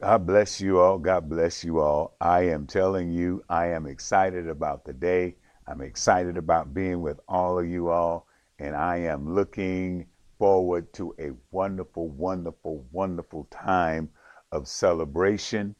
God bless you all. God bless you all. I am telling you, I am excited about the day. I'm excited about being with all of you all. And I am looking forward to a wonderful, wonderful, wonderful time of celebration,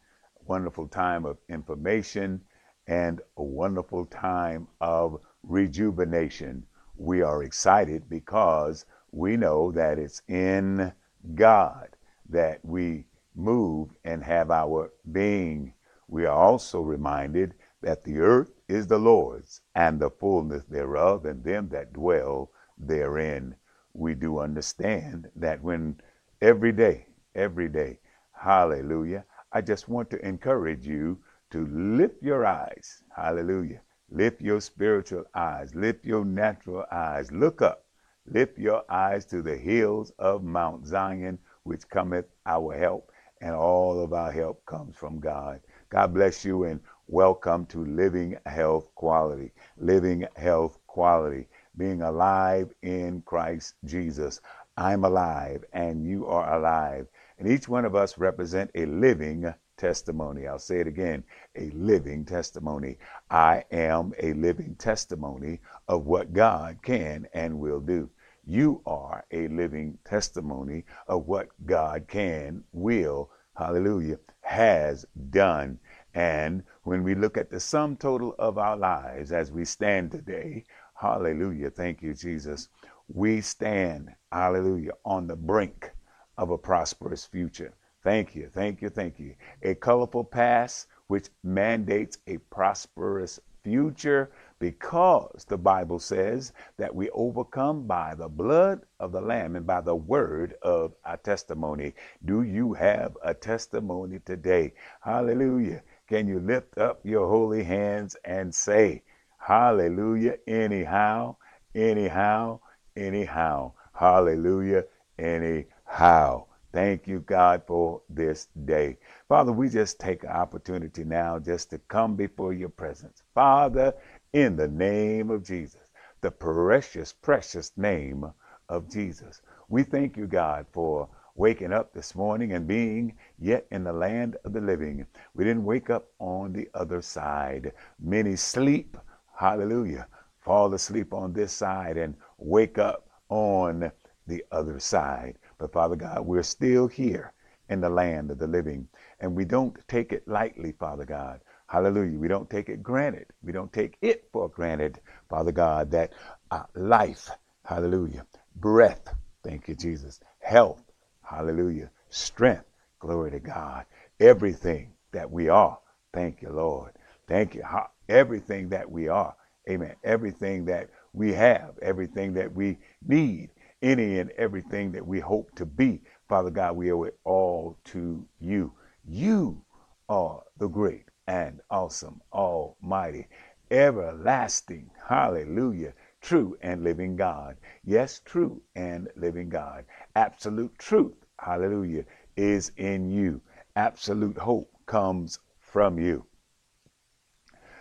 wonderful time of information, and a wonderful time of rejuvenation. We are excited because we know that it's in God that we move and have our being. We are also reminded that the earth is the Lord's and the fullness thereof, and them that dwell therein. We do understand that when every day, every day, hallelujah, I just want to encourage you to lift your eyes, hallelujah, lift your spiritual eyes, lift your natural eyes, look up, lift your eyes to the hills of Mount Zion, which cometh our help and all of our help comes from God. God bless you and welcome to Living Health Quality. Living Health Quality, being alive in Christ Jesus. I'm alive and you are alive. And each one of us represent a living testimony. I'll say it again, a living testimony. I am a living testimony of what God can and will do. You are a living testimony of what God can, will, hallelujah, has done. And when we look at the sum total of our lives as we stand today, hallelujah, thank you, Jesus, we stand, hallelujah, on the brink of a prosperous future. Thank you, thank you, thank you. A colorful past which mandates a prosperous future because the Bible says that we overcome by the blood of the Lamb and by the word of our testimony. Do you have a testimony today? Hallelujah. Can you lift up your holy hands and say, Hallelujah, anyhow, anyhow, anyhow. Hallelujah, anyhow. Thank you, God, for this day. Father, we just take an opportunity now just to come before your presence. Father, in the name of Jesus, the precious, precious name of Jesus. We thank you, God, for waking up this morning and being yet in the land of the living. We didn't wake up on the other side. Many sleep, hallelujah, fall asleep on this side and wake up on the other side. But Father God, we're still here in the land of the living, and we don't take it lightly, Father God. Hallelujah. We don't take it granted. We don't take it for granted, Father God, that uh, life, hallelujah, breath, thank you, Jesus, health, hallelujah, strength, glory to God, everything that we are, thank you, Lord. Thank you. Everything that we are, amen. Everything that we have, everything that we need, any and everything that we hope to be, Father God, we owe it all to you. You are the great and awesome, almighty, everlasting, hallelujah, true and living God. Yes, true and living God. Absolute truth, hallelujah, is in you. Absolute hope comes from you.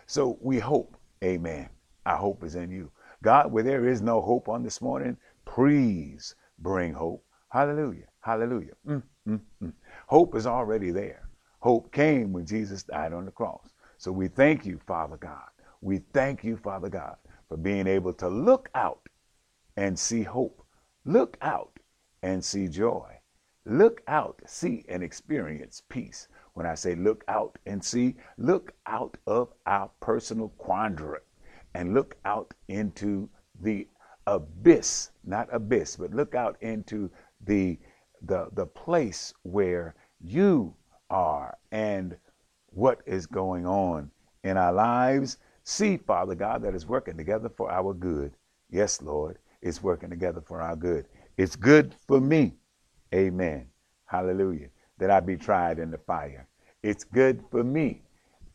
So we hope, amen. Our hope is in you. God, where there is no hope on this morning, please bring hope. Hallelujah. Hallelujah. Mm, mm, mm. Hope is already there. Hope came when Jesus died on the cross. So we thank you, Father God. We thank you, Father God, for being able to look out and see hope. Look out and see joy. Look out, see, and experience peace. When I say look out and see, look out of our personal quandary and look out into the abyss, not abyss, but look out into the the the place where you are and what is going on in our lives. See, Father God, that is working together for our good. Yes, Lord, it's working together for our good. It's good for me. Amen. Hallelujah. That I be tried in the fire. It's good for me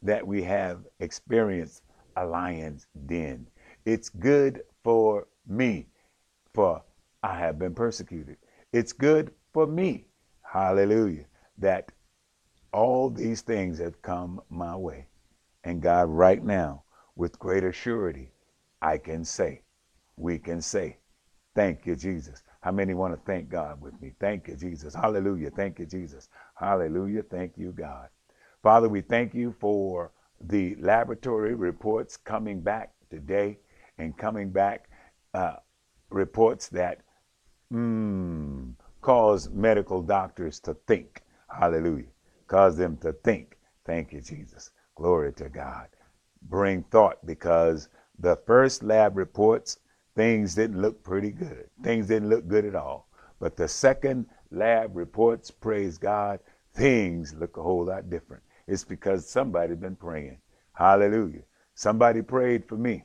that we have experienced a lion's den. It's good for me, for I have been persecuted. It's good for me, hallelujah, that all these things have come my way. And God, right now, with greater surety, I can say, we can say, thank you, Jesus. How many want to thank God with me? Thank you, Jesus. Hallelujah. Thank you, Jesus. Hallelujah. Thank you, God. Father, we thank you for the laboratory reports coming back today and coming back uh, reports that mm, cause medical doctors to think. Hallelujah. Cause them to think. Thank you, Jesus. Glory to God. Bring thought because the first lab reports, things didn't look pretty good. Things didn't look good at all. But the second lab reports, praise God, things look a whole lot different. It's because somebody's been praying. Hallelujah. Somebody prayed for me,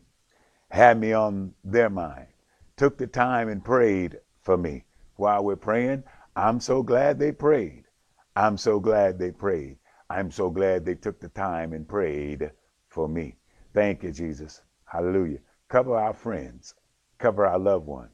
had me on their mind, took the time and prayed for me. While we're praying, I'm so glad they prayed. I'm so glad they prayed. I'm so glad they took the time and prayed for me. Thank you, Jesus. Hallelujah. Cover our friends, cover our loved ones.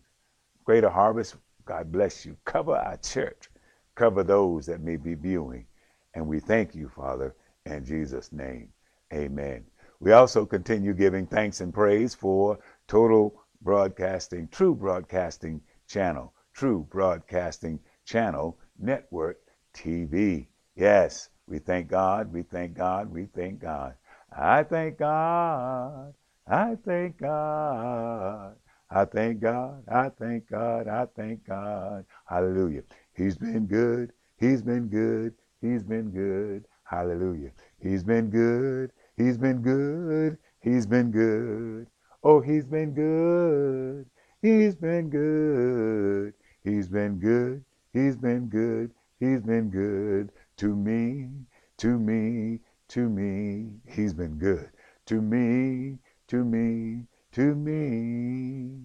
Greater harvest, God bless you. Cover our church, cover those that may be viewing. And we thank you, Father, in Jesus' name. Amen. We also continue giving thanks and praise for Total Broadcasting, True Broadcasting Channel, True Broadcasting Channel Network TV. Yes, we thank God, we thank God, we thank God. I thank God, I thank God. I thank God, I thank God, I thank God. Hallelujah. He's been good, He's been good, He's been good. Hallelujah. He's been good, He's been good, He's been good. Oh, He's been good, He's been good, He's been good, He's been good, He's been good to me, to me, to me. He's been good to me, to me, to me.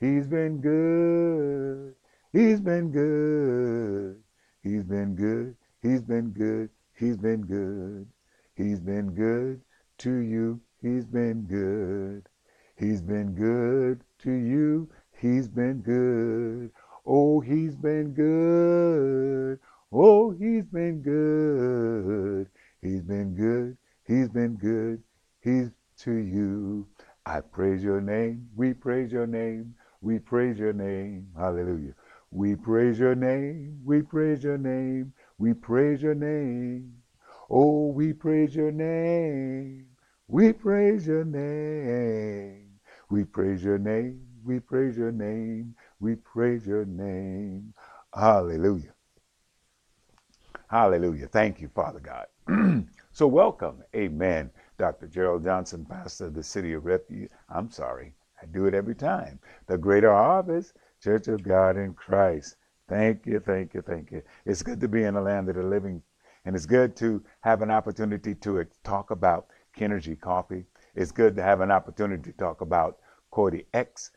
He's been good. He's been good. He's been good. He's been good. He's been good. He's been good to you. He's been good. He's been good to you. He's been good. Oh, he's been good. Oh, he's been good. He's been good. He's been good. He's to you. I praise your name. We praise your name. We praise your name. Hallelujah. We praise your name. We praise your name. We praise your name. Oh, we praise your name. We praise your name. We praise your name. We praise your name. We praise your name. Hallelujah. Hallelujah. Thank you, Father God. so, welcome. Amen. Dr. Gerald Johnson, pastor of the City of Refuge. I'm sorry, I do it every time. The Greater Harvest Church of God in Christ. Thank you, thank you, thank you. It's good to be in the land of the living, and it's good to have an opportunity to talk about Kenergy Coffee. It's good to have an opportunity to talk about Cordy X,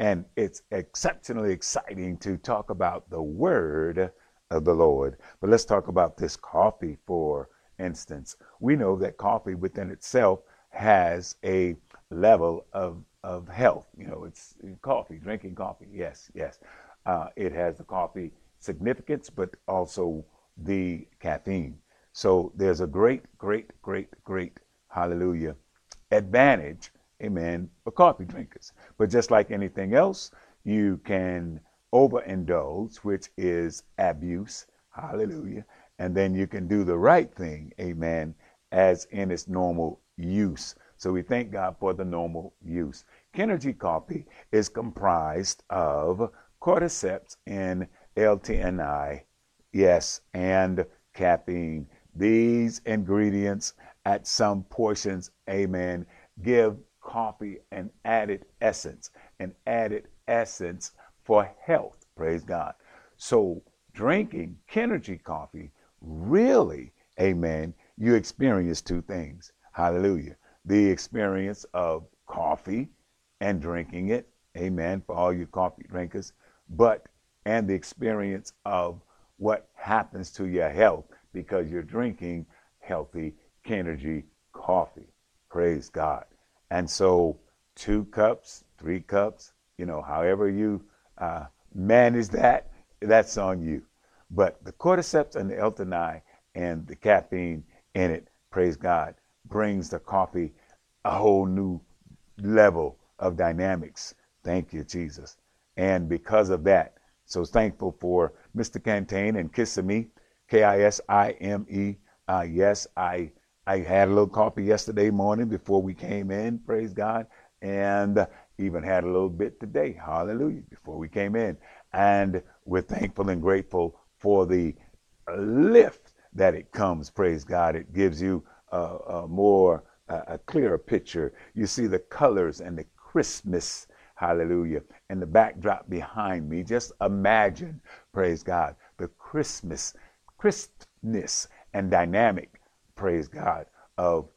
and it's exceptionally exciting to talk about the Word of the Lord. But let's talk about this coffee for instance, we know that coffee within itself has a level of, of health. You know, it's coffee, drinking coffee. Yes, yes. Uh, it has the coffee significance, but also the caffeine. So there's a great, great, great, great, hallelujah, advantage, amen, for coffee drinkers. But just like anything else, you can overindulge, which is abuse, hallelujah, and then you can do the right thing, amen, as in its normal use. So we thank God for the normal use. Kenergy coffee is comprised of cordyceps and L-theanine, yes, and caffeine. These ingredients at some portions, amen, give coffee an added essence, an added essence for health. Praise God. So drinking Kenergy coffee really, amen, you experience two things. Hallelujah. The experience of coffee and drinking it, amen, for all you coffee drinkers, but and the experience of what happens to your health because you're drinking healthy Kenergy coffee. Praise God. And so, two cups, three cups, you know, however you uh, manage that, that's on you. But the cordyceps and the L-theanine and the caffeine in it, praise God, brings the coffee a whole new level of dynamics. Thank you, Jesus. And because of that, so thankful for Mr. Cantain and Kisime, K I S I M E. Uh, yes, I I had a little coffee yesterday morning before we came in. Praise God, and even had a little bit today. Hallelujah! Before we came in, and we're thankful and grateful for the lift that it comes. Praise God! It gives you a, a more a clearer picture. You see the colors and the Christmas, hallelujah, and the backdrop behind me. Just imagine, praise God, the Christmas, crispness and dynamic, praise God, of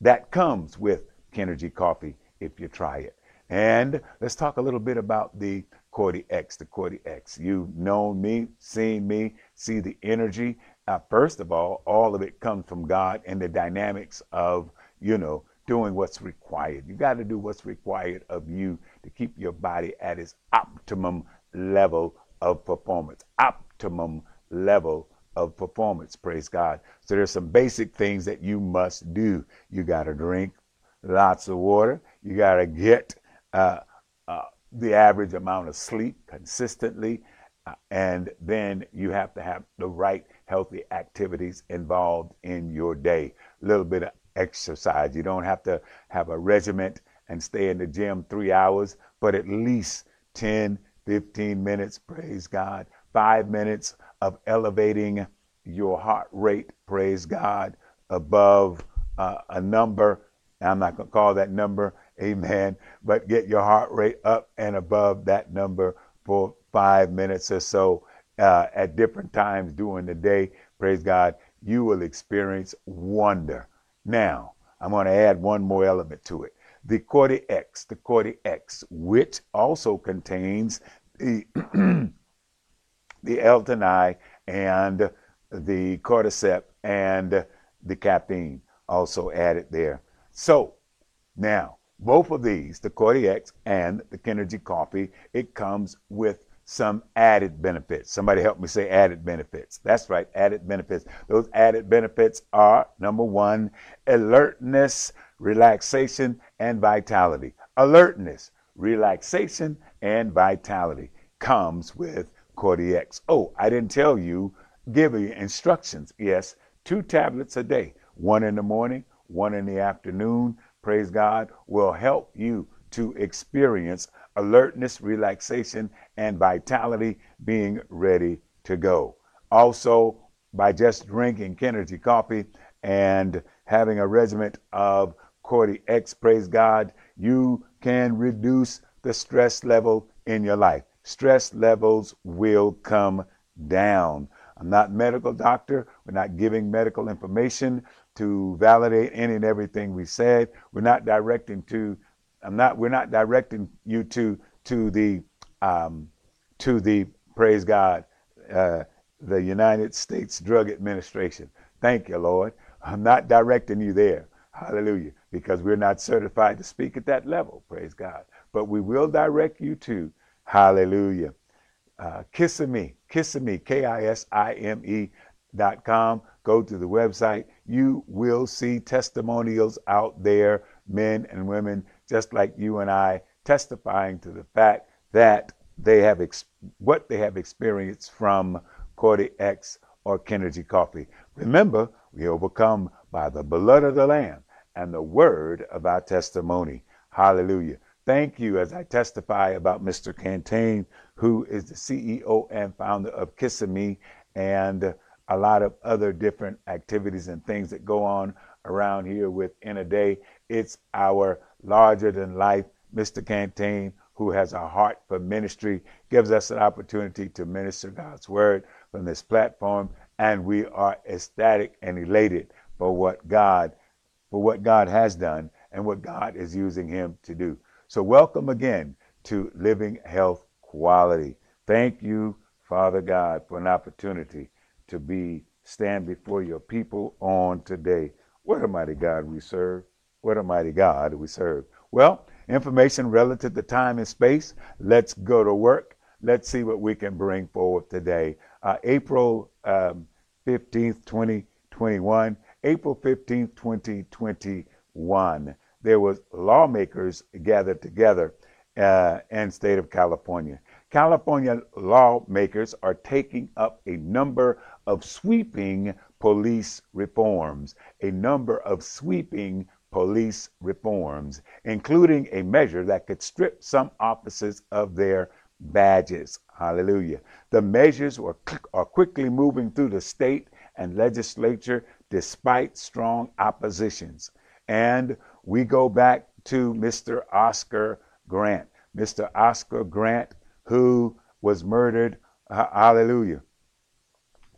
that comes with Kenergy Coffee if you try it. And let's talk a little bit about the Cordy X, the Cordy X. You've known me, seen me, see the energy. Uh, first of all, all of it comes from God and the dynamics of, you know, doing what's required. You got to do what's required of you to keep your body at its optimum level of performance. Optimum level of performance, praise God. So there's some basic things that you must do. You got to drink lots of water. You got to get uh, uh, the average amount of sleep consistently. Uh, and then you have to have the right healthy activities involved in your day. A little bit of exercise. You don't have to have a regiment and stay in the gym three hours, but at least 10, 15 minutes, praise God, five minutes of elevating your heart rate, praise God, above uh, a number. I'm not going to call that number, amen, but get your heart rate up and above that number for five minutes or so uh, at different times during the day. Praise God, you will experience wonder. Now, I'm going to add one more element to it. The Cordy X, the Cordy X, which also contains the the L-theanine and the cordyceps and the caffeine also added there. So now both of these, the Cordy and the Kenergy coffee, it comes with some added benefits. Somebody help me say added benefits. That's right, added benefits. Those added benefits are number one, alertness, relaxation, and vitality. Alertness, relaxation, and vitality comes with Cordy-X. Oh, I didn't tell you, give you instructions. Yes, two tablets a day, one in the morning, one in the afternoon. Praise God will help you to experience alertness, relaxation, and vitality being ready to go. Also, by just drinking Kenergy coffee and having a regiment of Cordy X, praise God, you can reduce the stress level in your life. Stress levels will come down. I'm not medical doctor. We're not giving medical information to validate any and everything we said. We're not directing to I'm not. We're not directing you to to the um, to the praise God, uh, the United States Drug Administration. Thank you, Lord. I'm not directing you there. Hallelujah. Because we're not certified to speak at that level. Praise God. But we will direct you to Hallelujah. Uh, Kisime, Kisime, K I S I M E dot com. Go to the website. You will see testimonials out there, men and women just like you and I, testifying to the fact that they have ex- what they have experienced from Cordy X or Kenergy Coffee. Remember, we overcome by the blood of the Lamb and the word of our testimony. Hallelujah. Thank you as I testify about Mr. Cantain, who is the CEO and founder of Kisime and a lot of other different activities and things that go on around here within a day. It's our larger than life Mr. Cantain, who has a heart for ministry, gives us an opportunity to minister God's word from this platform. And we are ecstatic and elated for what God, for what God has done and what God is using him to do. So welcome again to Living Health Quality. Thank you, Father God, for an opportunity to be stand before your people on today. What a mighty God we serve. What a mighty God we serve. Well, information relative to time and space. Let's go to work. Let's see what we can bring forward today. Uh, April um, 15th, 2021. April 15th, 2021. There was lawmakers gathered together uh, in state of California. California lawmakers are taking up a number of sweeping police reforms, a number of sweeping police reforms, including a measure that could strip some officers of their badges. Hallelujah. The measures were, are quickly moving through the state and legislature despite strong oppositions. And we go back to Mr. Oscar Grant. Mr. Oscar Grant, who was murdered. Hallelujah.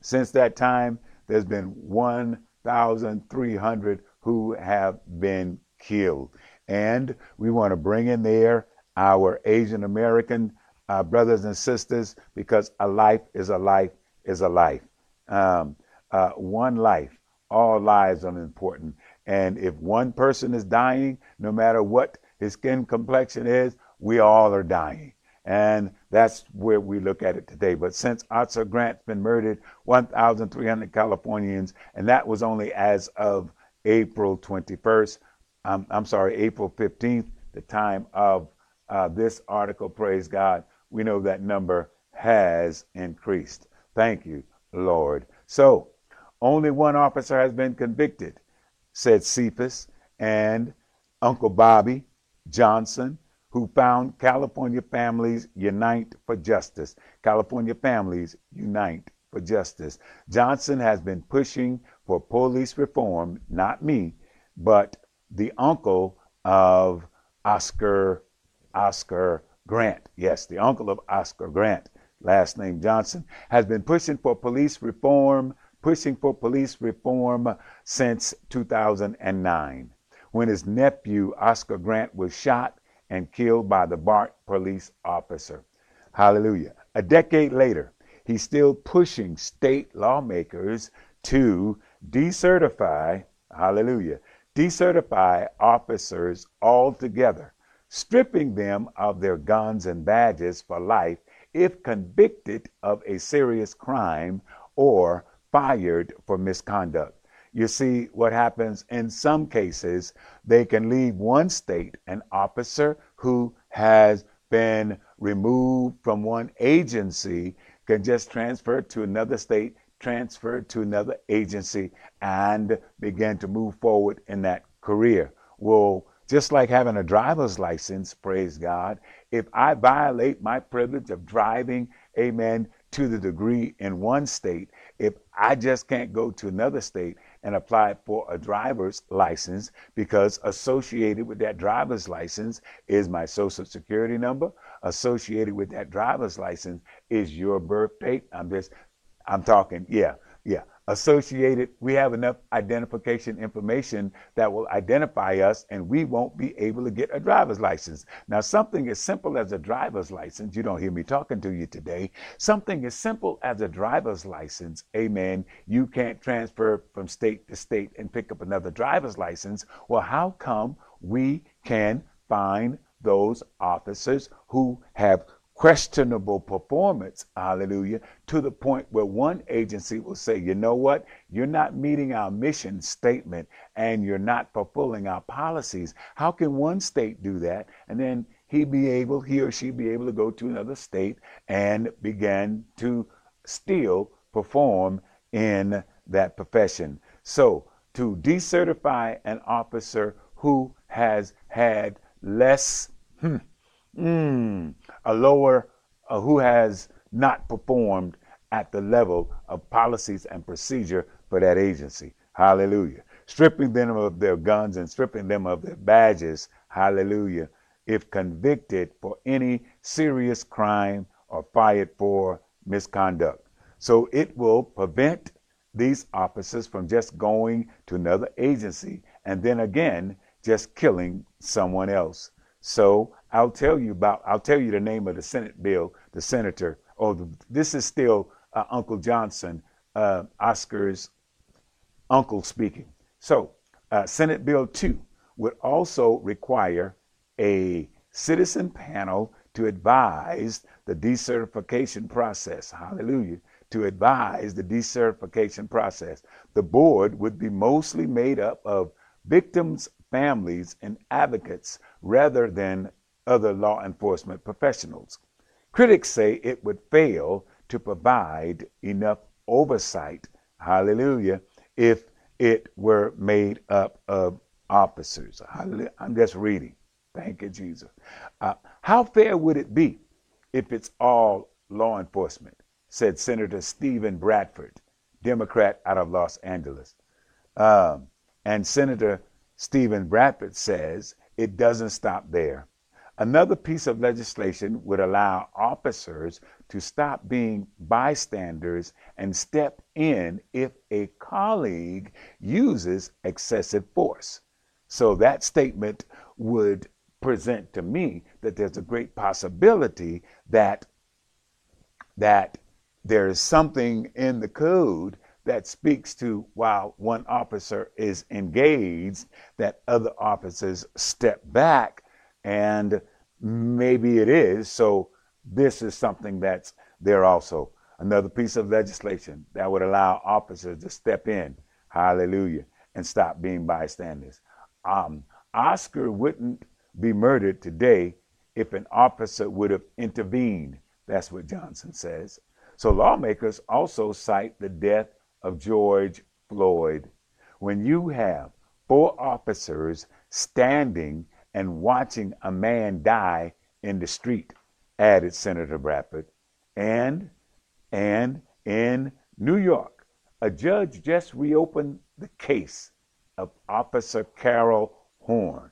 Since that time, there's been 1,300 who have been killed. And we want to bring in there our Asian American uh, brothers and sisters because a life is a life is a life. Um, uh, one life, all lives are important. And if one person is dying, no matter what his skin complexion is, we all are dying. And that's where we look at it today. But since Oscar Grant's been murdered, 1,300 Californians, and that was only as of April 21st, um, I'm sorry, April 15th, the time of uh, this article, praise God, we know that number has increased. Thank you, Lord. So, only one officer has been convicted, said Cephus and Uncle Bobby Johnson who found California Families Unite for Justice. California Families Unite for Justice. Johnson has been pushing for police reform, not me, but the uncle of Oscar Oscar Grant. Yes, the uncle of Oscar Grant, last name Johnson, has been pushing for police reform, pushing for police reform since 2009 when his nephew Oscar Grant was shot and killed by the BART police officer. Hallelujah. A decade later, he's still pushing state lawmakers to decertify, hallelujah, decertify officers altogether, stripping them of their guns and badges for life if convicted of a serious crime or fired for misconduct. You see, what happens in some cases, they can leave one state, an officer who has been removed from one agency can just transfer to another state, transfer to another agency, and begin to move forward in that career. Well, just like having a driver's license, praise God, if I violate my privilege of driving, amen, to the degree in one state, if I just can't go to another state and apply for a driver's license because associated with that driver's license is my social security number. Associated with that driver's license is your birth date. I'm just, I'm talking, yeah, yeah associated, we have enough identification information that will identify us and we won't be able to get a driver's license. Now, something as simple as a driver's license, you don't hear me talking to you today, something as simple as a driver's license, amen, you can't transfer from state to state and pick up another driver's license. Well, how come we can find those officers who have questionable performance, hallelujah, to the point where one agency will say, you know what, you're not meeting our mission statement and you're not fulfilling our policies. How can one state do that? And then he be able, he or she be able to go to another state and begin to still perform in that profession. So to decertify an officer who has had less, hmm, mm, a lower uh, who has not performed at the level of policies and procedure for that agency. Hallelujah. Stripping them of their guns and stripping them of their badges. Hallelujah. If convicted for any serious crime or fired for misconduct. So it will prevent these officers from just going to another agency and then again just killing someone else. So I'll tell you about, I'll tell you the name of the Senate bill, the senator. Oh, the, this is still uh, Uncle Johnson, uh, Oscar's uncle speaking. So, uh, Senate Bill 2 would also require a citizen panel to advise the decertification process. Hallelujah. To advise the decertification process. The board would be mostly made up of victims' families and advocates rather than other law enforcement professionals. Critics say it would fail to provide enough oversight, hallelujah, if it were made up of officers. I'm just reading. Thank you, Jesus. Uh, how fair would it be if it's all law enforcement? Said Senator Steven Bradford, Democrat out of Los Angeles. Um, and Senator Steven Bradford says it doesn't stop there. Another piece of legislation would allow officers to stop being bystanders and step in if a colleague uses excessive force. So that statement would present to me that there's a great possibility that that there is something in the code that speaks to while one officer is engaged that other officers step back and maybe it is. So this is something that's there also. Another piece of legislation that would allow officers to step in, hallelujah, and stop being bystanders. Um, Oscar wouldn't be murdered today if an officer would have intervened. That's what Johnson says. So lawmakers also cite the death of George Floyd. When you have four officers standing and watching a man die in the street, added Senator Bradford. And, and in New York, a judge just reopened the case of Officer Cariol Horne,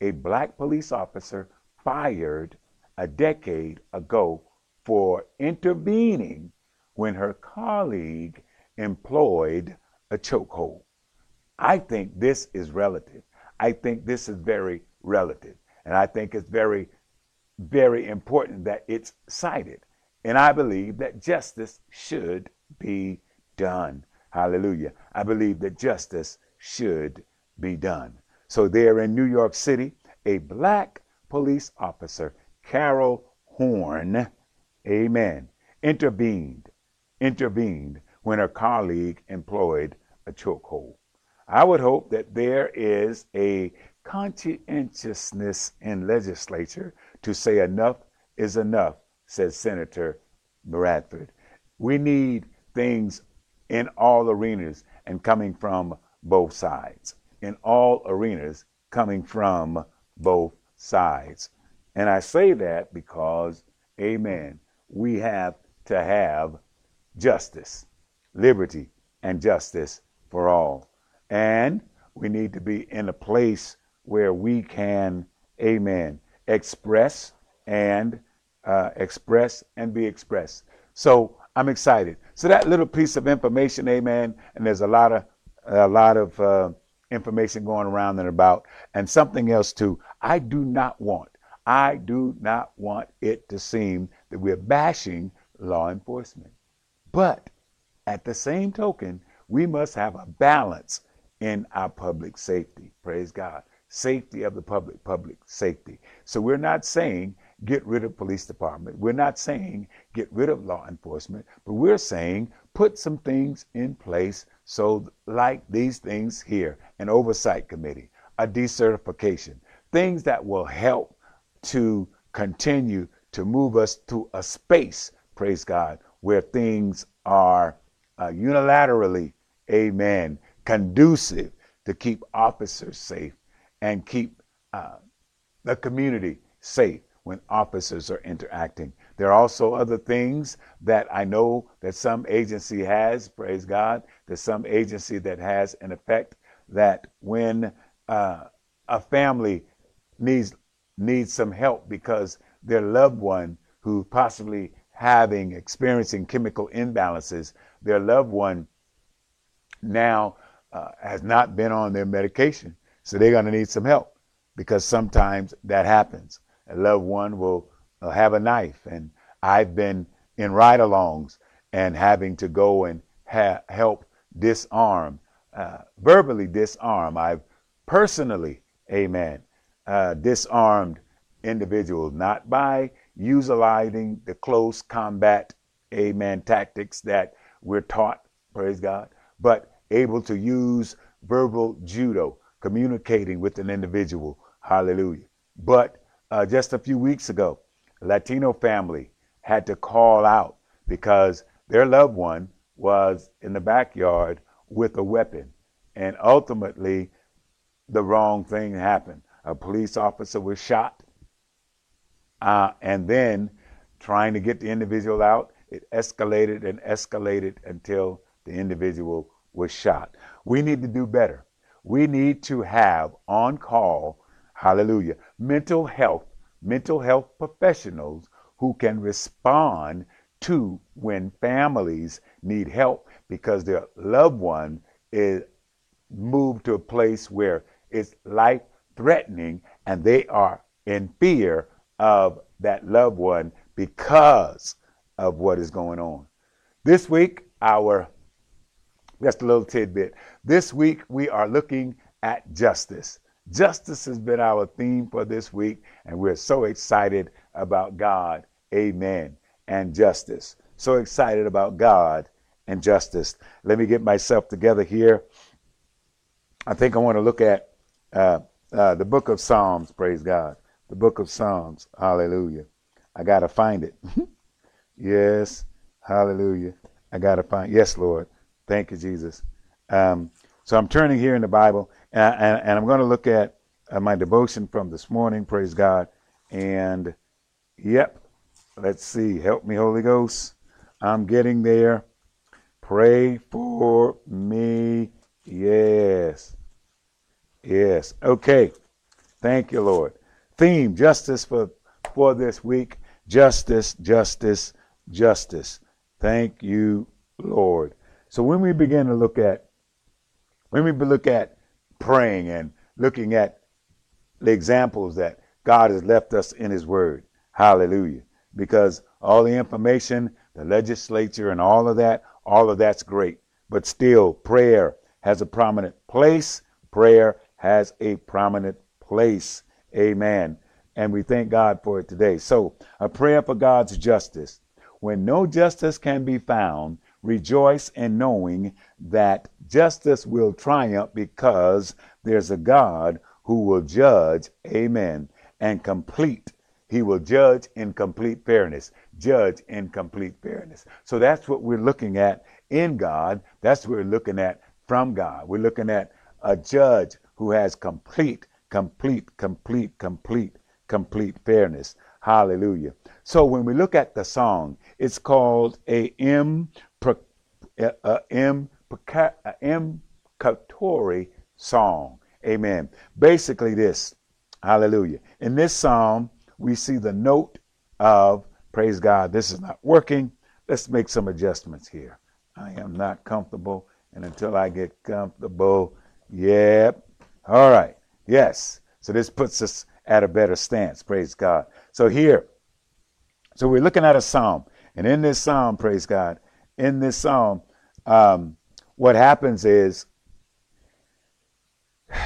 a black police officer fired a decade ago for intervening when her colleague employed a chokehold. I think this is relative. I think this is very relative. And I think it's very, very important that it's cited. And I believe that justice should be done. Hallelujah. I believe that justice should be done. So, there in New York City, a black police officer, Cariol Horne, amen, intervened, intervened when her colleague employed a chokehold. I would hope that there is a conscientiousness in legislature to say enough is enough, says Senator Bradford. We need things in all arenas and coming from both sides. In all arenas coming from both sides. And I say that because, amen, we have to have justice, liberty, and justice for all. And we need to be in a place where we can, amen, express and uh, express and be expressed. So I'm excited. So that little piece of information, amen, and there's a lot of a lot of uh, information going around and about, and something else too. I do not want, I do not want it to seem that we're bashing law enforcement, but at the same token, we must have a balance in our public safety. Praise God safety of the public, public safety. So we're not saying get rid of police department. We're not saying get rid of law enforcement, but we're saying put some things in place so like these things here, an oversight committee, a decertification, things that will help to continue to move us to a space, praise God, where things are uh, unilaterally, amen, conducive to keep officers safe and keep uh, the community safe when officers are interacting. There are also other things that I know that some agency has, praise God, that some agency that has an effect that when uh, a family needs needs some help because their loved one who possibly having experiencing chemical imbalances, their loved one now uh, has not been on their medication so they're going to need some help because sometimes that happens. A loved one will uh, have a knife, and I've been in ride alongs and having to go and ha- help disarm, uh, verbally disarm. I've personally, amen, uh, disarmed individuals, not by utilizing the close combat, amen, tactics that we're taught, praise God, but able to use verbal judo, communicating with an individual. Hallelujah. But uh, just a few weeks ago, a Latino family had to call out because their loved one was in the backyard with a weapon. And ultimately, the wrong thing happened. A police officer was shot. Uh, and then, trying to get the individual out, it escalated and escalated until the individual was shot. We need to do better. We need to have on call, hallelujah, mental health, mental health professionals who can respond to when families need help because their loved one is moved to a place where it's life threatening and they are in fear of that loved one because of what is going on. This week, our just a little tidbit. This week, we are looking at justice. Justice has been our theme for this week, and we're so excited about God. Amen. And justice. So excited about God and justice. Let me get myself together here. I think I want to look at uh, uh, the book of Psalms. Praise God. The book of Psalms. Hallelujah. I got to find it. yes. Hallelujah. I got to find. Yes, Lord. Thank you, Jesus. Um, so I'm turning here in the Bible, and, and, and I'm going to look at uh, my devotion from this morning. Praise God. And yep, let's see. Help me, Holy Ghost. I'm getting there. Pray for me. Yes. Yes. Okay. Thank you, Lord. Theme justice for for this week. Justice, justice, justice. Thank you, Lord. So when we begin to look at when we look at praying and looking at the examples that God has left us in his word. Hallelujah. Because all the information, the legislature and all of that, all of that's great. But still prayer has a prominent place. Prayer has a prominent place. Amen. And we thank God for it today. So, a prayer for God's justice. When no justice can be found, rejoice in knowing that justice will triumph because there's a God who will judge, amen, and complete. He will judge in complete fairness. Judge in complete fairness. So that's what we're looking at in God. That's what we're looking at from God. We're looking at a judge who has complete, complete, complete, complete, complete fairness. Hallelujah. So when we look at the song, it's called a M imprecatory song. Amen. Basically, this. Hallelujah. In this psalm, we see the note of praise God. This is not working. Let's make some adjustments here. I am not comfortable, and until I get comfortable, yep. All right. Yes. So this puts us at a better stance. Praise God. So here, so we're looking at a psalm, and in this psalm, praise God, in this psalm, um, what happens is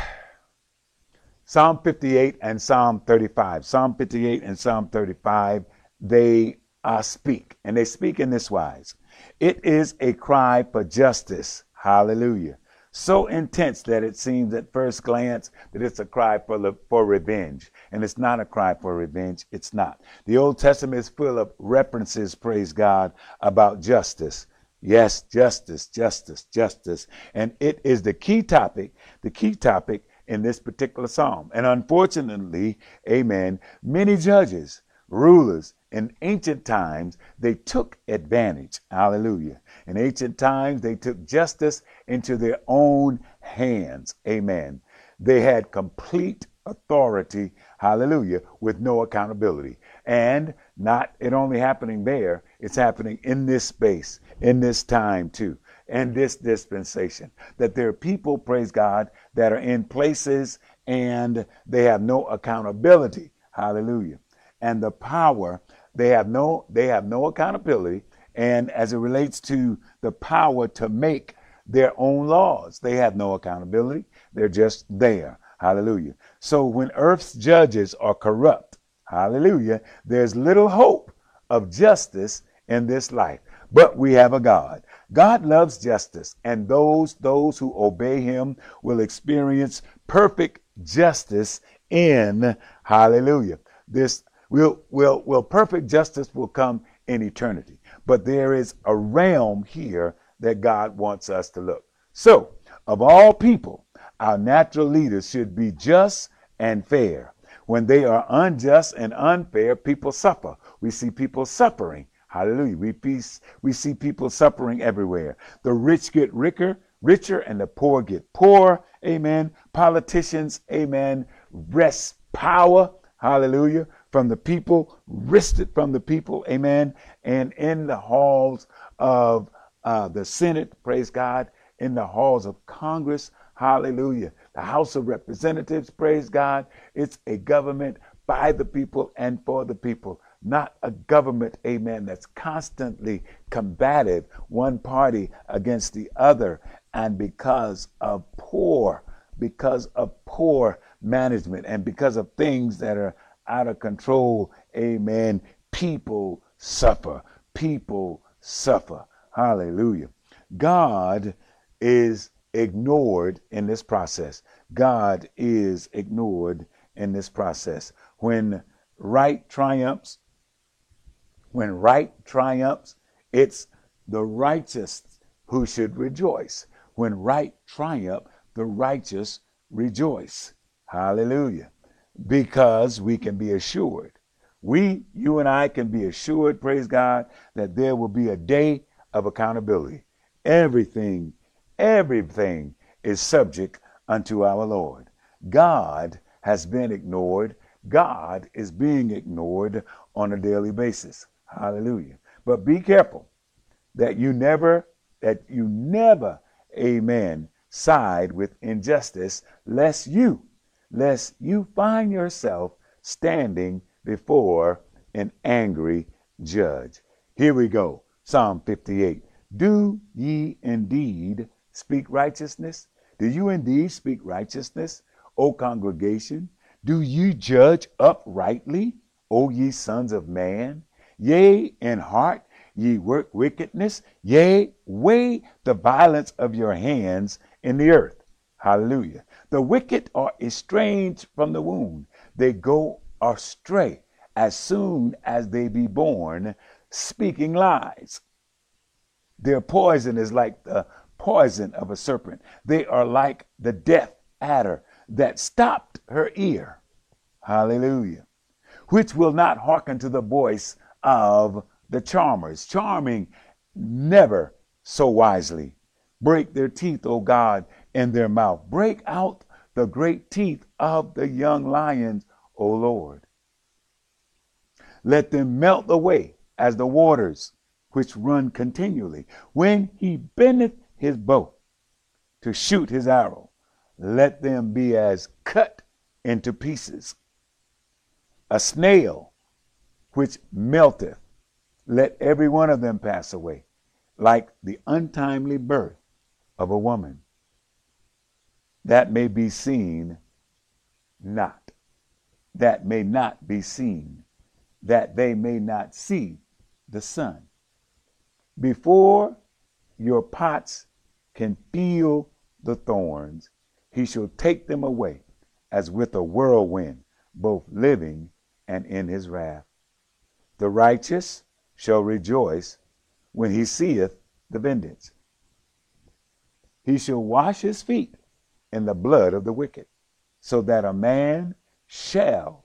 Psalm 58 and Psalm 35. Psalm 58 and Psalm 35, they uh, speak, and they speak in this wise It is a cry for justice. Hallelujah. So intense that it seems at first glance that it's a cry for, for revenge. And it's not a cry for revenge. It's not. The Old Testament is full of references, praise God, about justice. Yes, justice, justice, justice. And it is the key topic, the key topic in this particular psalm. And unfortunately, amen, many judges, rulers in ancient times, they took advantage. Hallelujah. In ancient times, they took justice into their own hands. Amen. They had complete authority, hallelujah, with no accountability. And not it only happening there, it's happening in this space, in this time too, and this dispensation. That there are people, praise God, that are in places and they have no accountability. Hallelujah. And the power, they have no they have no accountability. And as it relates to the power to make their own laws, they have no accountability. They're just there. Hallelujah. So when earth's judges are corrupt, Hallelujah. There's little hope of justice in this life. But we have a God. God loves justice, and those those who obey him will experience perfect justice in hallelujah. This will will will perfect justice will come in eternity. But there is a realm here that God wants us to look. So, of all people, our natural leaders should be just and fair. When they are unjust and unfair, people suffer. We see people suffering. Hallelujah. We, we see people suffering everywhere. The rich get richer, richer, and the poor get poor. Amen. Politicians, amen, wrest power. Hallelujah. From the people, wrest it from the people. Amen. And in the halls of uh, the Senate, praise God, in the halls of Congress, hallelujah. The House of Representatives, praise God. It's a government by the people and for the people, not a government, amen, that's constantly combative, one party against the other, and because of poor, because of poor management, and because of things that are out of control, amen, people suffer. People suffer. Hallelujah. God is ignored in this process. God is ignored in this process. When right triumphs, when right triumphs, it's the righteous who should rejoice. When right triumph, the righteous rejoice. Hallelujah. Because we can be assured. We, you and I, can be assured, praise God, that there will be a day of accountability. Everything, everything is subject unto our Lord. God has been ignored. God is being ignored on a daily basis. Hallelujah. But be careful that you never, that you never, amen, side with injustice, lest you, lest you find yourself standing before an angry judge. Here we go. Psalm 58. Do ye indeed speak righteousness? Do you indeed speak righteousness, O congregation? Do ye judge uprightly, O ye sons of man? Yea, in heart ye work wickedness, yea, weigh the violence of your hands in the earth. Hallelujah. The wicked are estranged from the womb, they go astray as soon as they be born speaking lies. Their poison is like the poison of a serpent. They are like the death adder that stopped her ear. Hallelujah. Which will not hearken to the voice of the charmers, charming never so wisely. Break their teeth, O God, in their mouth. Break out the great teeth of the young lions, O Lord. Let them melt away as the waters which run continually. When he bendeth his bow to shoot his arrow, let them be as cut into pieces. A snail which melteth, let every one of them pass away, like the untimely birth of a woman. That may be seen not, that may not be seen, that they may not see the sun. Before your pots can feel the thorns, he shall take them away as with a whirlwind, both living and in his wrath. The righteous shall rejoice when he seeth the vengeance. He shall wash his feet in the blood of the wicked, so that a man shall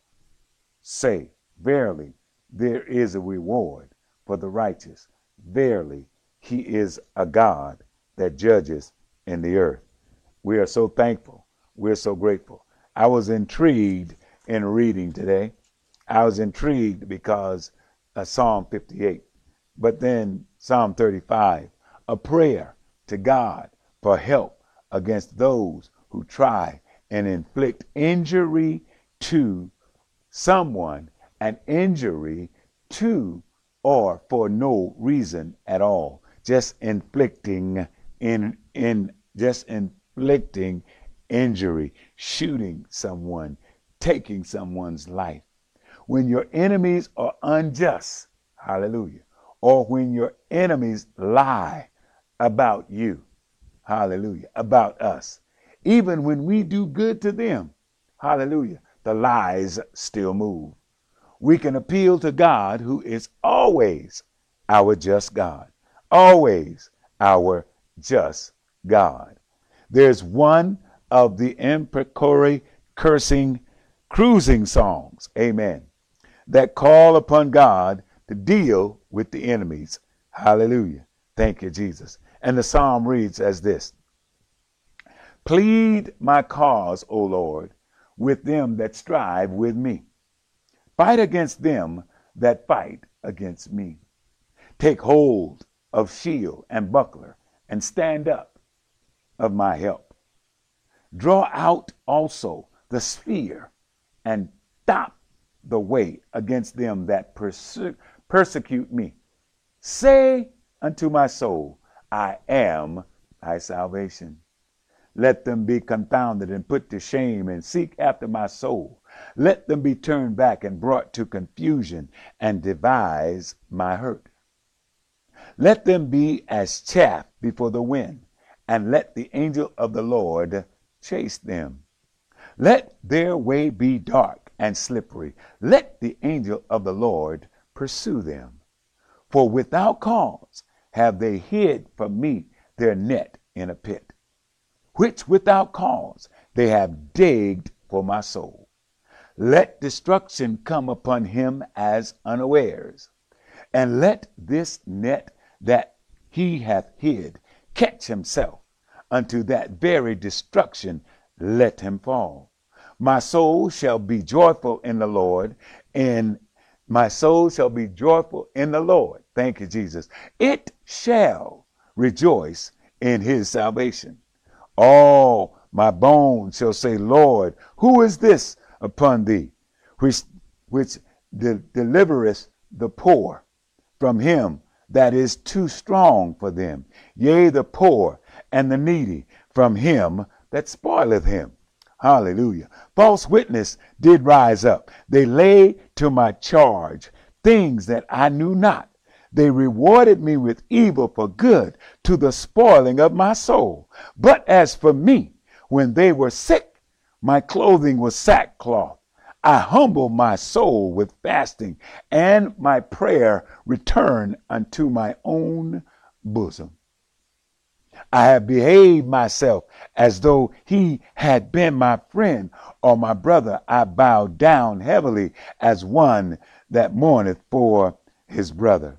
say, Verily, there is a reward for the righteous. Verily, he is a God that judges in the earth. We are so thankful. We're so grateful. I was intrigued in reading today. I was intrigued because of Psalm 58, but then Psalm 35, a prayer to God for help against those who try and inflict injury to someone, an injury to or for no reason at all, just inflicting in in just inflicting injury, shooting someone, taking someone's life. When your enemies are unjust, hallelujah, or when your enemies lie about you, hallelujah, about us, even when we do good to them, hallelujah, the lies still move we can appeal to God who is always, our just God. Always our just God. There's one of the imprecatory cursing cruising songs, amen, that call upon God to deal with the enemies. Hallelujah. Thank you, Jesus. And the psalm reads as this Plead my cause, O Lord, with them that strive with me. Fight against them that fight against me. Take hold of shield and buckler and stand up of my help. Draw out also the spear and stop the way against them that perse- persecute me. Say unto my soul, I am thy salvation. Let them be confounded and put to shame and seek after my soul. Let them be turned back and brought to confusion and devise my hurt. Let them be as chaff before the wind, and let the angel of the Lord chase them. Let their way be dark and slippery. Let the angel of the Lord pursue them. For without cause have they hid from me their net in a pit, which without cause they have digged for my soul. Let destruction come upon him as unawares, and let this net that he hath hid catch himself unto that very destruction let him fall. My soul shall be joyful in the Lord, and my soul shall be joyful in the Lord. Thank you, Jesus. It shall rejoice in his salvation. All my bones shall say, Lord, who is this upon thee, which, which de- delivereth the poor from him that is too strong for them, yea, the poor and the needy from him that spoileth him. Hallelujah. False witness did rise up. They lay to my charge things that I knew not. They rewarded me with evil for good to the spoiling of my soul. But as for me, when they were sick, my clothing was sackcloth. I humbled my soul with fasting, and my prayer returned unto my own bosom. I have behaved myself as though he had been my friend or my brother. I bowed down heavily as one that mourneth for his brother.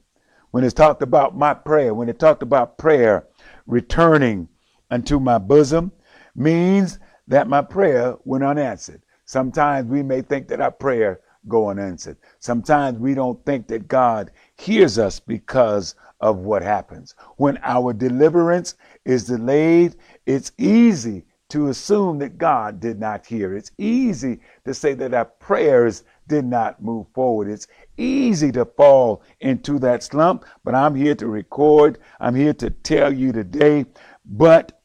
When it's talked about my prayer, when it talked about prayer returning unto my bosom, means that my prayer went unanswered. Sometimes we may think that our prayer go unanswered. Sometimes we don't think that God hears us because of what happens. When our deliverance is delayed, it's easy to assume that God did not hear. It's easy to say that our prayers did not move forward. It's easy to fall into that slump, but I'm here to record, I'm here to tell you today, but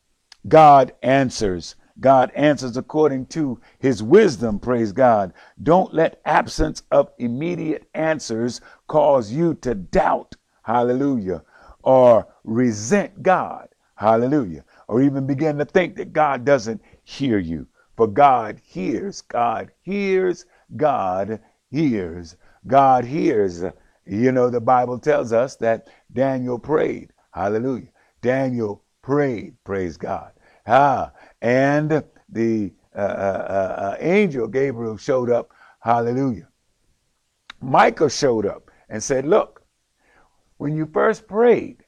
God answers. God answers according to his wisdom, praise God. Don't let absence of immediate answers cause you to doubt hallelujah, or resent God, hallelujah, or even begin to think that God doesn't hear you. For God hears, God hears, God hears, God hears. You know, the Bible tells us that Daniel prayed, hallelujah. Daniel prayed, praise God. Ah, and the uh, uh, uh, uh angel Gabriel showed up, hallelujah. Michael showed up and said, Look, when you first prayed,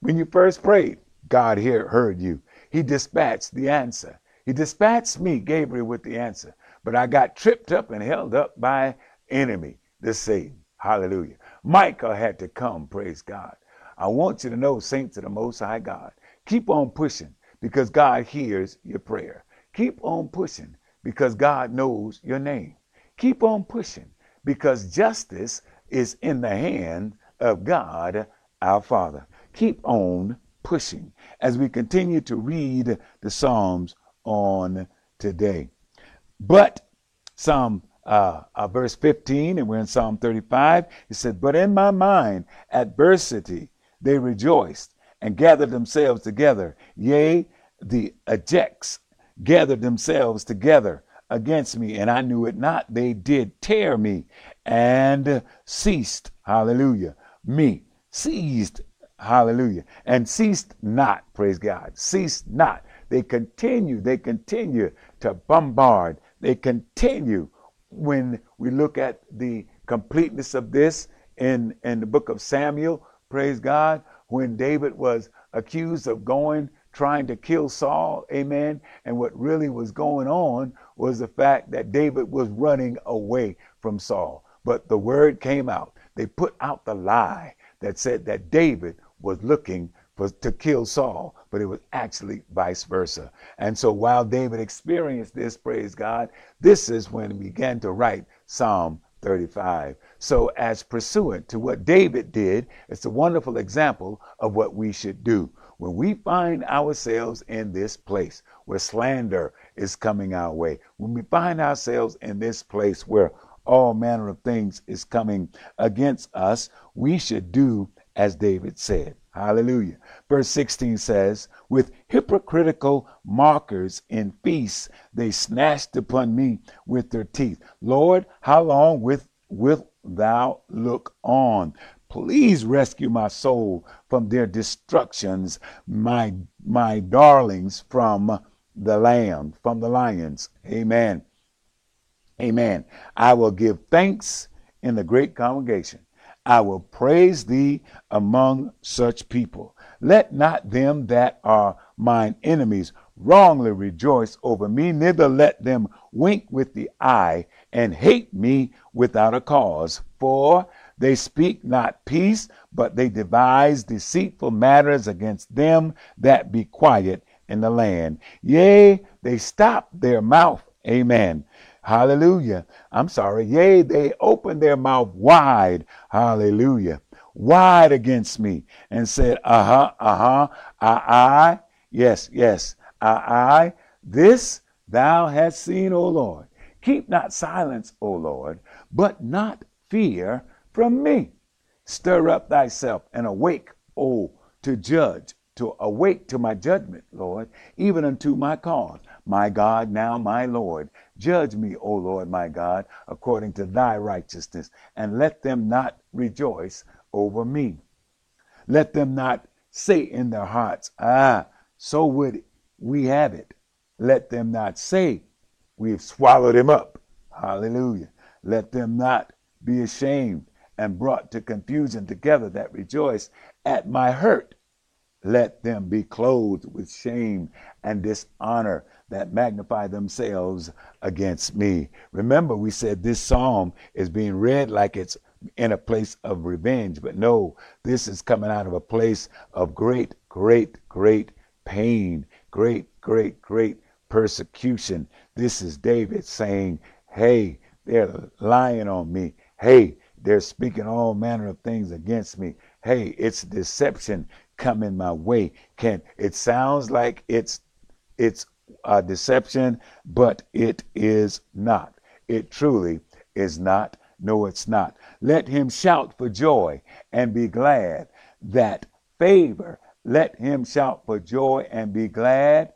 when you first prayed, God heard you. He dispatched the answer. He dispatched me, Gabriel, with the answer. But I got tripped up and held up by enemy, the Satan. Hallelujah. Michael had to come, praise God. I want you to know, saints of the Most High God, keep on pushing because God hears your prayer. Keep on pushing because God knows your name. Keep on pushing because justice is in the hand of God our Father. Keep on pushing as we continue to read the Psalms on today. But Psalm uh, uh, verse 15, and we're in Psalm 35, it said, But in my mind, adversity, they rejoiced and gathered themselves together. Yea, the ejects gathered themselves together against me, and I knew it not. They did tear me and ceased. Hallelujah me. Seized, hallelujah, and ceased not, praise God, ceased not. They continue, they continue to bombard. They continue when we look at the completeness of this in, in the book of Samuel, praise God, when David was accused of going trying to kill Saul, amen. And what really was going on was the fact that David was running away from Saul. But the word came out. They put out the lie that said that David was looking for, to kill Saul, but it was actually vice versa. And so while David experienced this, praise God, this is when he began to write Psalm 35. So, as pursuant to what David did, it's a wonderful example of what we should do. When we find ourselves in this place where slander is coming our way, when we find ourselves in this place where all manner of things is coming against us, we should do as David said. Hallelujah. Verse 16 says, With hypocritical markers in feasts they snatched upon me with their teeth. Lord, how long with, wilt thou look on? Please rescue my soul from their destructions, my my darlings from the lamb, from the lions. Amen. Amen. I will give thanks in the great congregation. I will praise thee among such people. Let not them that are mine enemies wrongly rejoice over me, neither let them wink with the eye and hate me without a cause. For they speak not peace, but they devise deceitful matters against them that be quiet in the land. Yea, they stop their mouth. Amen. Hallelujah. I'm sorry. Yea, they open their mouth wide. Hallelujah. Wide against me and said, uh huh, uh huh, I, I, yes, yes, I, this thou hast seen, O Lord. Keep not silence, O Lord, but not fear from me. Stir up thyself and awake, O, to judge, to awake to my judgment, Lord, even unto my cause. My God, now my Lord, judge me, O Lord my God, according to thy righteousness, and let them not rejoice over me. Let them not say in their hearts, Ah, so would we have it. Let them not say, We've swallowed him up. Hallelujah. Let them not be ashamed and brought to confusion together that rejoice at my hurt. Let them be clothed with shame and dishonor that magnify themselves against me. Remember, we said this psalm is being read like it's in a place of revenge, but no, this is coming out of a place of great, great, great pain, great, great, great persecution. This is David saying, Hey, they're lying on me. Hey, they're speaking all manner of things against me. Hey, it's deception coming my way. Can it sounds like it's it's a deception, but it is not. It truly is not. No, it's not. Let him shout for joy and be glad that favor. Let him shout for joy and be glad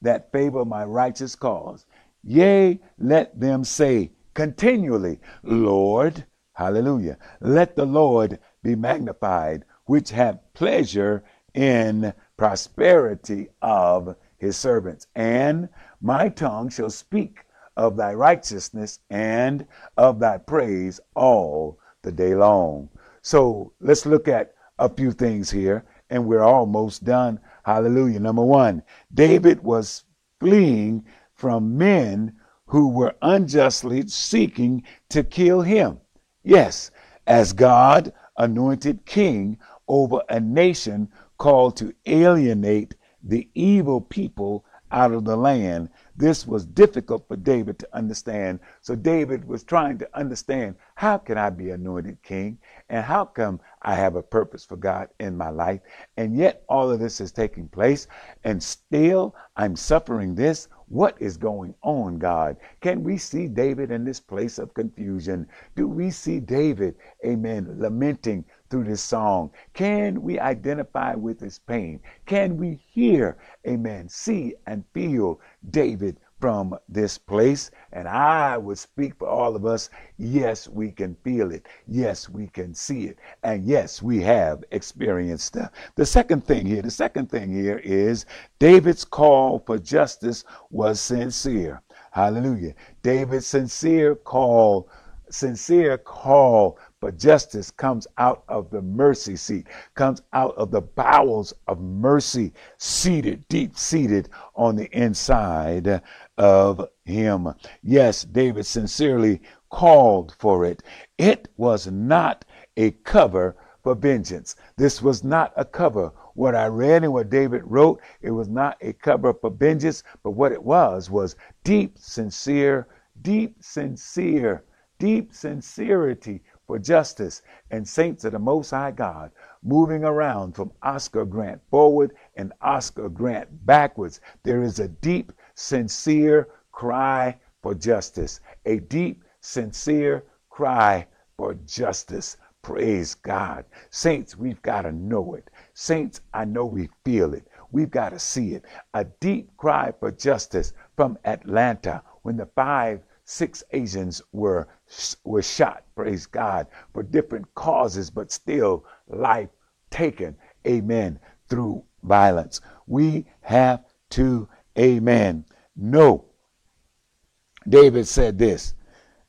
that favor my righteous cause. Yea, let them say continually, Lord, Hallelujah. Let the Lord be magnified, which have pleasure in prosperity of his servants. And my tongue shall speak of thy righteousness and of thy praise all the day long. So let's look at a few things here, and we're almost done. Hallelujah. Number one, David was fleeing from men who were unjustly seeking to kill him. Yes, as God anointed king over a nation called to alienate the evil people out of the land. This was difficult for David to understand. So David was trying to understand how can I be anointed king? And how come I have a purpose for God in my life? And yet all of this is taking place and still I'm suffering this. What is going on, God? Can we see David in this place of confusion? Do we see David, amen, lamenting through this song? Can we identify with his pain? Can we hear, amen, see and feel David from this place. And I would speak for all of us. Yes, we can feel it. Yes, we can see it. And yes, we have experienced it. The second thing here, the second thing here is David's call for justice was sincere. Hallelujah. David's sincere call, sincere call but justice comes out of the mercy seat, comes out of the bowels of mercy, seated, deep seated on the inside of him. Yes, David sincerely called for it. It was not a cover for vengeance. This was not a cover. What I read and what David wrote, it was not a cover for vengeance, but what it was was deep, sincere, deep, sincere, deep sincerity for justice and saints of the Most High God, moving around from Oscar Grant forward and Oscar Grant backwards. There is a deep, sincere cry for justice, a deep, sincere cry for justice. Praise God. Saints, we've got to know it. Saints, I know we feel it. We've got to see it. A deep cry for justice from Atlanta when the five six Asians were were shot, praise God, for different causes, but still life taken, amen, through violence. We have to, amen, No. David said this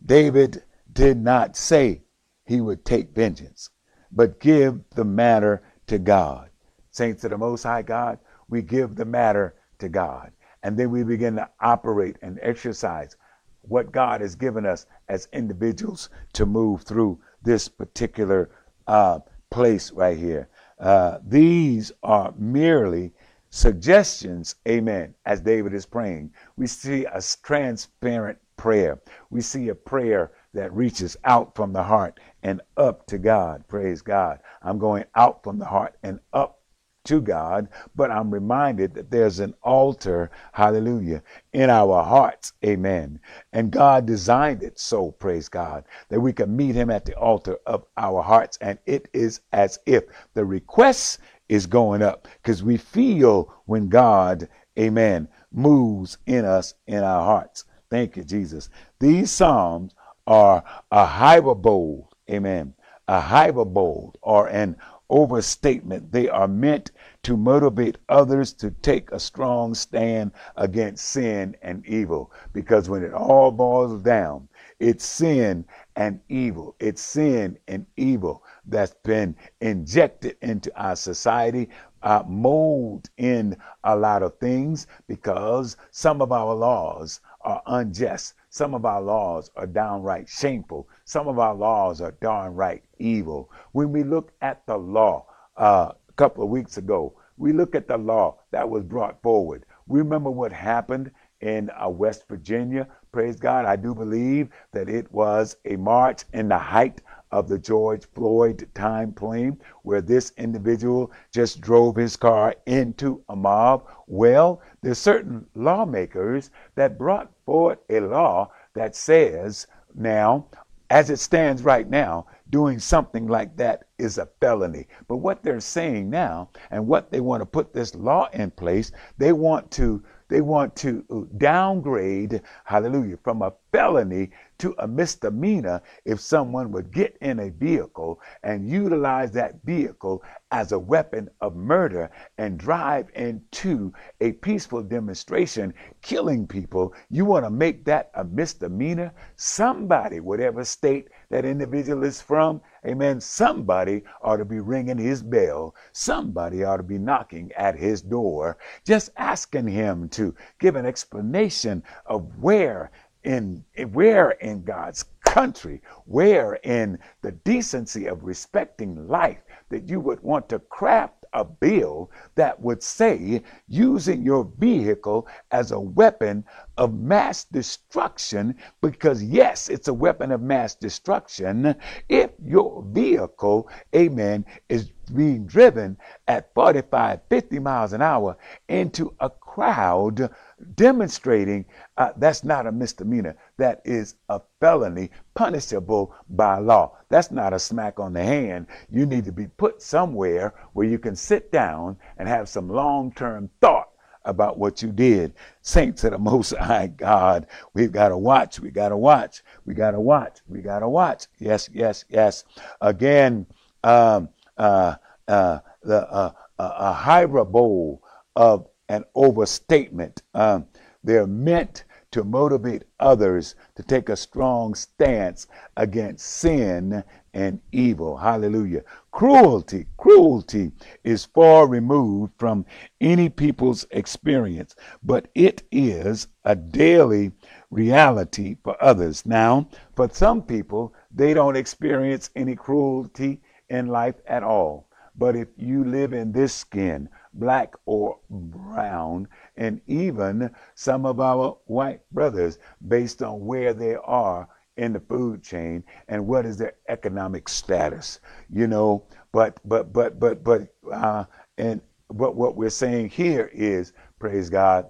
David did not say he would take vengeance, but give the matter to God. Saints of the Most High God, we give the matter to God. And then we begin to operate and exercise what God has given us as individuals to move through this particular uh, place right here. Uh, these are merely suggestions, amen, as David is praying. We see a transparent prayer. We see a prayer that reaches out from the heart and up to God. Praise God. I'm going out from the heart and up to God, but I'm reminded that there's an altar, hallelujah, in our hearts, amen. And God designed it so, praise God, that we can meet Him at the altar of our hearts. And it is as if the request is going up because we feel when God, amen, moves in us, in our hearts. Thank you, Jesus. These Psalms are a hyperbole, amen, a hyperbole or an overstatement. They are meant to motivate others to take a strong stand against sin and evil. Because when it all boils down, it's sin and evil. It's sin and evil that's been injected into our society, uh, mold in a lot of things because some of our laws are unjust. Some of our laws are downright shameful. Some of our laws are downright evil. When we look at the law uh, a couple of weeks ago, we look at the law that was brought forward. We remember what happened in uh, West Virginia. Praise God. I do believe that it was a march in the height of the George Floyd time frame where this individual just drove his car into a mob. Well, there's certain lawmakers that brought forward a law that says now, as it stands right now, doing something like that is a felony. But what they're saying now and what they want to put this law in place, they want to they want to downgrade, hallelujah, from a felony to a misdemeanor if someone would get in a vehicle and utilize that vehicle as a weapon of murder and drive into a peaceful demonstration, killing people. You want to make that a misdemeanor? Somebody, whatever state that individual is from, amen, somebody ought to be ringing his bell. Somebody ought to be knocking at his door, just asking him to give an explanation of where in where in God's country, where in the decency of respecting life that you would want to craft a bill that would say using your vehicle as a weapon of mass destruction, because yes, it's a weapon of mass destruction if your vehicle, amen, is being driven at 45, 50 miles an hour into a crowd demonstrating uh, that's not a misdemeanor. That is a felony punishable by law. That's not a smack on the hand. You need to be put somewhere where you can sit down and have some long term thought about what you did. Saints of the Most High God, we've got to watch. We got to watch. We got to watch. We got to watch. Yes, yes, yes. Again, um, uh, uh, the uh, a hyperbole of an overstatement. Um, they're meant to motivate others to take a strong stance against sin and evil. Hallelujah. Cruelty, cruelty is far removed from any people's experience, but it is a daily reality for others. Now, for some people, they don't experience any cruelty in life at all. But if you live in this skin, black or brown, and even some of our white brothers, based on where they are in the food chain and what is their economic status, you know. But but but but but uh, and but what we're saying here is, praise God,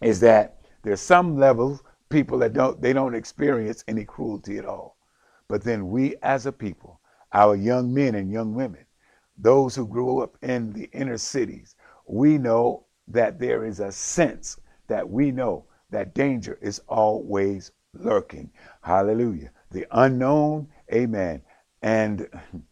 is that there's some levels people that don't they don't experience any cruelty at all. But then we as a people, our young men and young women, those who grew up in the inner cities, we know that there is a sense that we know that danger is always lurking. Hallelujah. The unknown, amen. And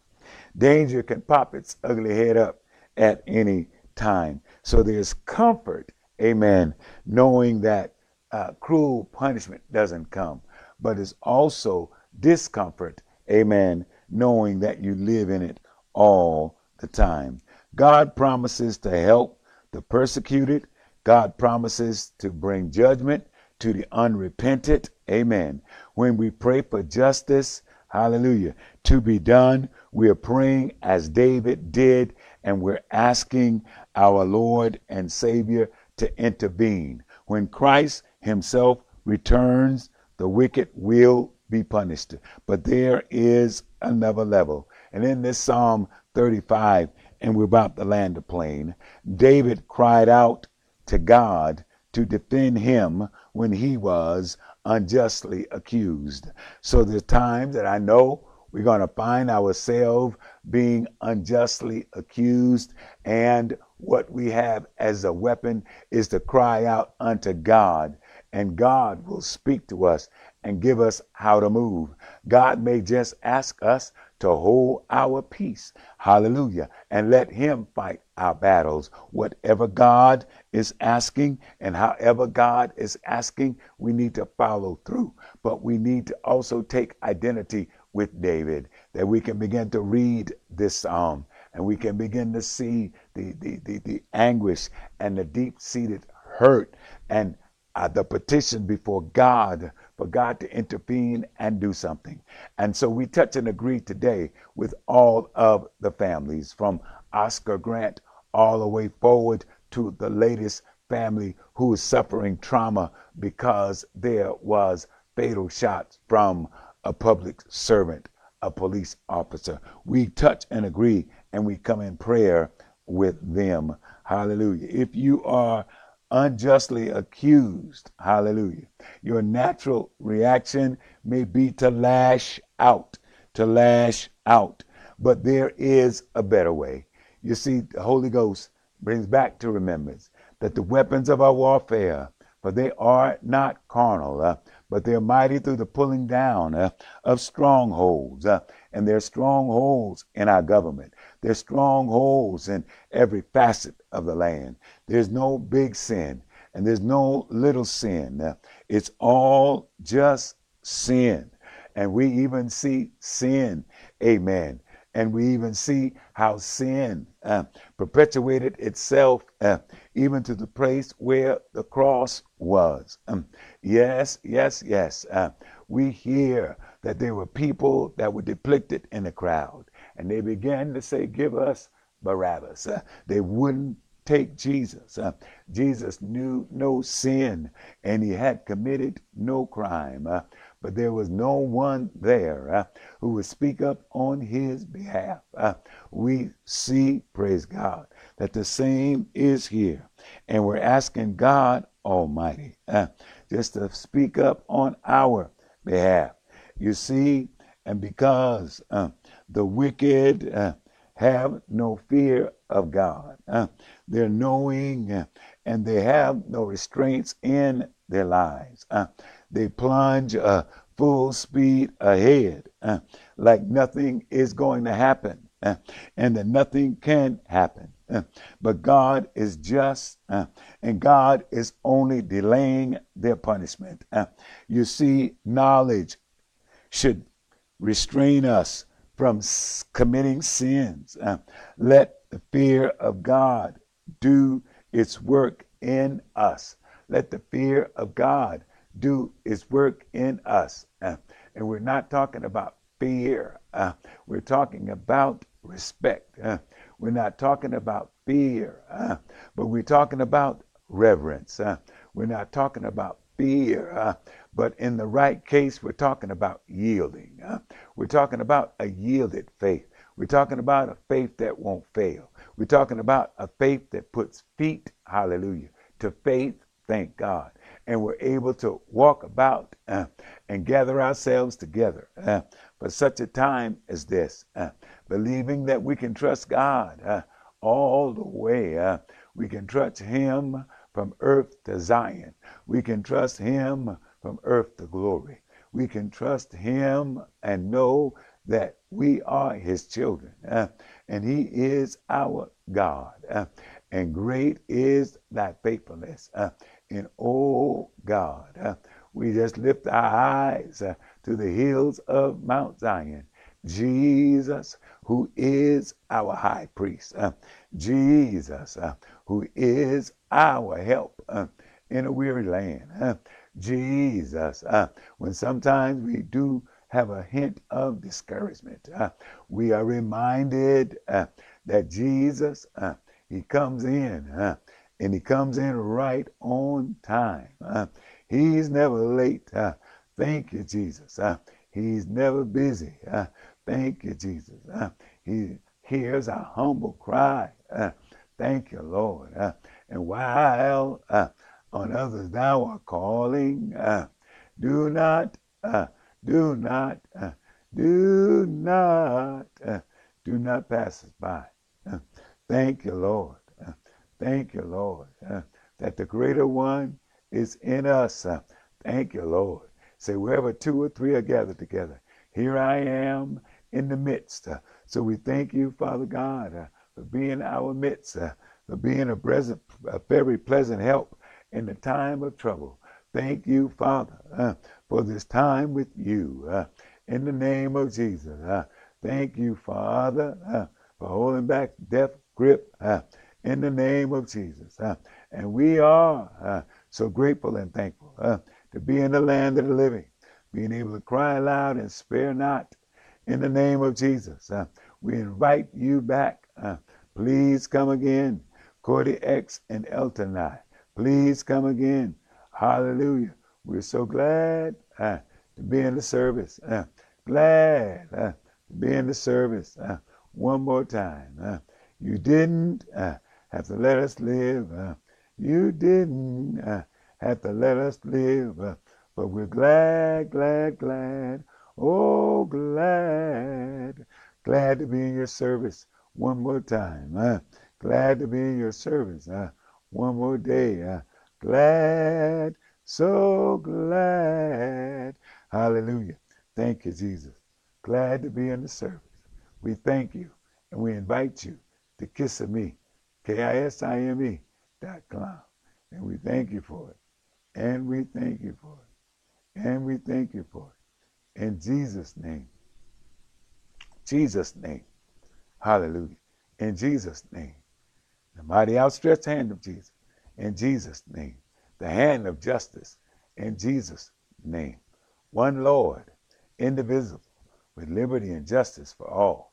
danger can pop its ugly head up at any time. So there's comfort, amen, knowing that uh, cruel punishment doesn't come, but it's also discomfort, amen, knowing that you live in it all the time. God promises to help the persecuted. God promises to bring judgment to the unrepentant. Amen. When we pray for justice, hallelujah, to be done, we are praying as David did, and we're asking our Lord and Savior to intervene. When Christ Himself returns, the wicked will be punished. But there is another level. And in this Psalm 35, and we're about to land the plane, David cried out to God to defend him when he was unjustly accused. So there's times that I know we're going to find ourselves being unjustly accused, and what we have as a weapon is to cry out unto God, and God will speak to us and give us how to move. God may just ask us to hold our peace. Hallelujah. And let Him fight our battles. Whatever God is asking and however God is asking, we need to follow through. But we need to also take identity with David, that we can begin to read this psalm and we can begin to see the, the, the, the anguish and the deep seated hurt and uh, the petition before God for God to intervene and do something. And so we touch and agree today with all of the families from Oscar Grant all the way forward to the latest family who is suffering trauma because there was fatal shots from a public servant, a police officer. We touch and agree and we come in prayer with them. Hallelujah. If you are unjustly accused. Hallelujah. Your natural reaction may be to lash out, to lash out. But there is a better way. You see, the Holy Ghost brings back to remembrance that the weapons of our warfare, for they are not carnal, uh, but they're mighty through the pulling down uh, of strongholds. Uh, and are strongholds in our government. There's strongholds in every facet of the land. There's no big sin and there's no little sin. It's all just sin. And we even see sin, amen. And we even see how sin uh, perpetuated itself uh, even to the place where the cross was. Um, yes, yes, yes. Uh, we hear that there were people that were depicted in the crowd, and they began to say, Give us Barabbas. Uh, they wouldn't take Jesus. Uh, Jesus knew no sin and he had committed no crime, uh, but there was no one there uh, who would speak up on his behalf. Uh, we see, praise God, that the same is here, and we're asking God Almighty uh, just to speak up on our behalf. You see, and because uh, the wicked have no fear of God. Uh, they're knowing uh, and they have no restraints in their lives. Uh, they plunge uh, full speed ahead, uh, like nothing is going to happen, uh, and that nothing can happen. Uh, but God is just, uh, and God is only delaying their punishment. you see, knowledge should restrain us from committing sins. let the fear of God do its work in us. Let the fear of God do its work in us. Uh, and we're not talking about fear, uh, we're talking about respect. Uh, we're not talking about fear, uh, but we're talking about reverence. Uh, we're not talking about fear, uh, but in the right case, we're talking about yielding. we're talking about a yielded faith. We're talking about a faith that won't fail. We're talking about a faith that puts feet, hallelujah, to faith, thank God. And we're able to walk about uh, and gather ourselves together uh, for such a time as this, uh, believing that we can trust God uh, all the way. Uh, we can trust Him from earth to Zion. We can trust Him from earth to glory. We can trust Him and know that we are His children. Uh, and He is our God. Uh, and great is thy faithfulness. Uh, and oh God, uh, we just lift our eyes uh, to the hills of Mount Zion. Jesus, who is our high priest. Uh, Jesus, who is our help in a weary land. Uh, Jesus, when sometimes we do have a hint of discouragement, we are reminded that Jesus, uh, he comes in uh, and he comes in right on time. Uh, he's never late. Uh, thank you, Jesus. Uh, he's never busy. Uh, thank you, Jesus. he hears our humble cry. thank you, Lord. and while on others thou art calling, uh, do not, uh, do not, uh, do not, do not pass us by. Thank you, Lord. Thank you, Lord, that the greater one is in us. Thank you, Lord. Say, wherever two or three are gathered together, here I am in the midst. So we thank you, Father God, for being our midst, for being a, present, a very pleasant help in the time of trouble. Thank you, Father, for this time with you. in the name of Jesus. thank you, Father for holding back death grip uh, in the name of Jesus. Uh, and we are uh, so grateful and thankful uh, to be in the land of the living, being able to cry aloud and spare not in the name of Jesus. Uh, we invite you back. Uh, please come again, Cordy X and Elton I. Please come again. Hallelujah. We're so glad to be in the service. glad to be in the service one more time. Uh, you didn't uh, have to let us live. Uh, you didn't uh, have to let us live. Uh, but we're glad, glad, glad. Oh, glad. Glad to be in your service one more time. Uh, glad to be in your service one more day. Uh, glad, so glad. Hallelujah. Thank you, Jesus. Glad to be in the service. We thank you and we invite you to Kisime, K-I-S-I-M-E dot com. And we thank you for it. And we thank you for it. And we thank you for it. In Jesus' name. Jesus' name. Hallelujah. In Jesus' name. The mighty outstretched hand of Jesus. In Jesus' name. The hand of justice. In Jesus' name. One Lord, indivisible, with liberty and justice for all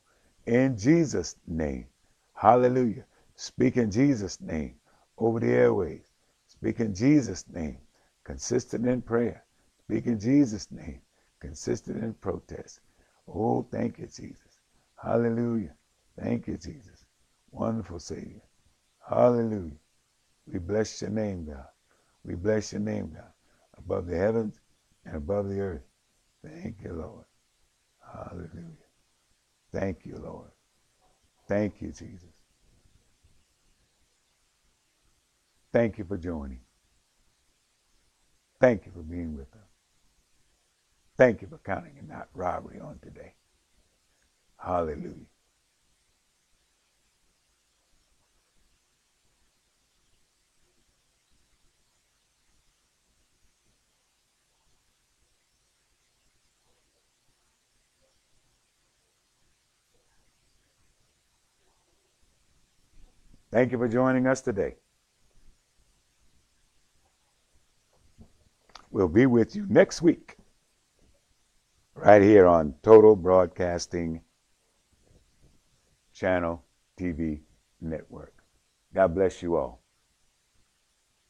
in Jesus' name. Hallelujah. Speak in Jesus' name over the airways. Speak in Jesus' name. Consistent in prayer. Speak in Jesus' name. Consistent in protest. Oh, thank you, Jesus. Hallelujah. Thank you, Jesus. Wonderful Savior. Hallelujah. We bless your name, God. We bless your name, God. Above the heavens and above the earth. Thank you, Lord. Hallelujah. Thank you, Lord. Thank you, Jesus. Thank you for joining. Thank you for being with us. Thank you for counting it not robbery on today. Hallelujah. Thank you for joining us today. We'll be with you next week, right here on Total Broadcasting Channel TV Network. God bless you all.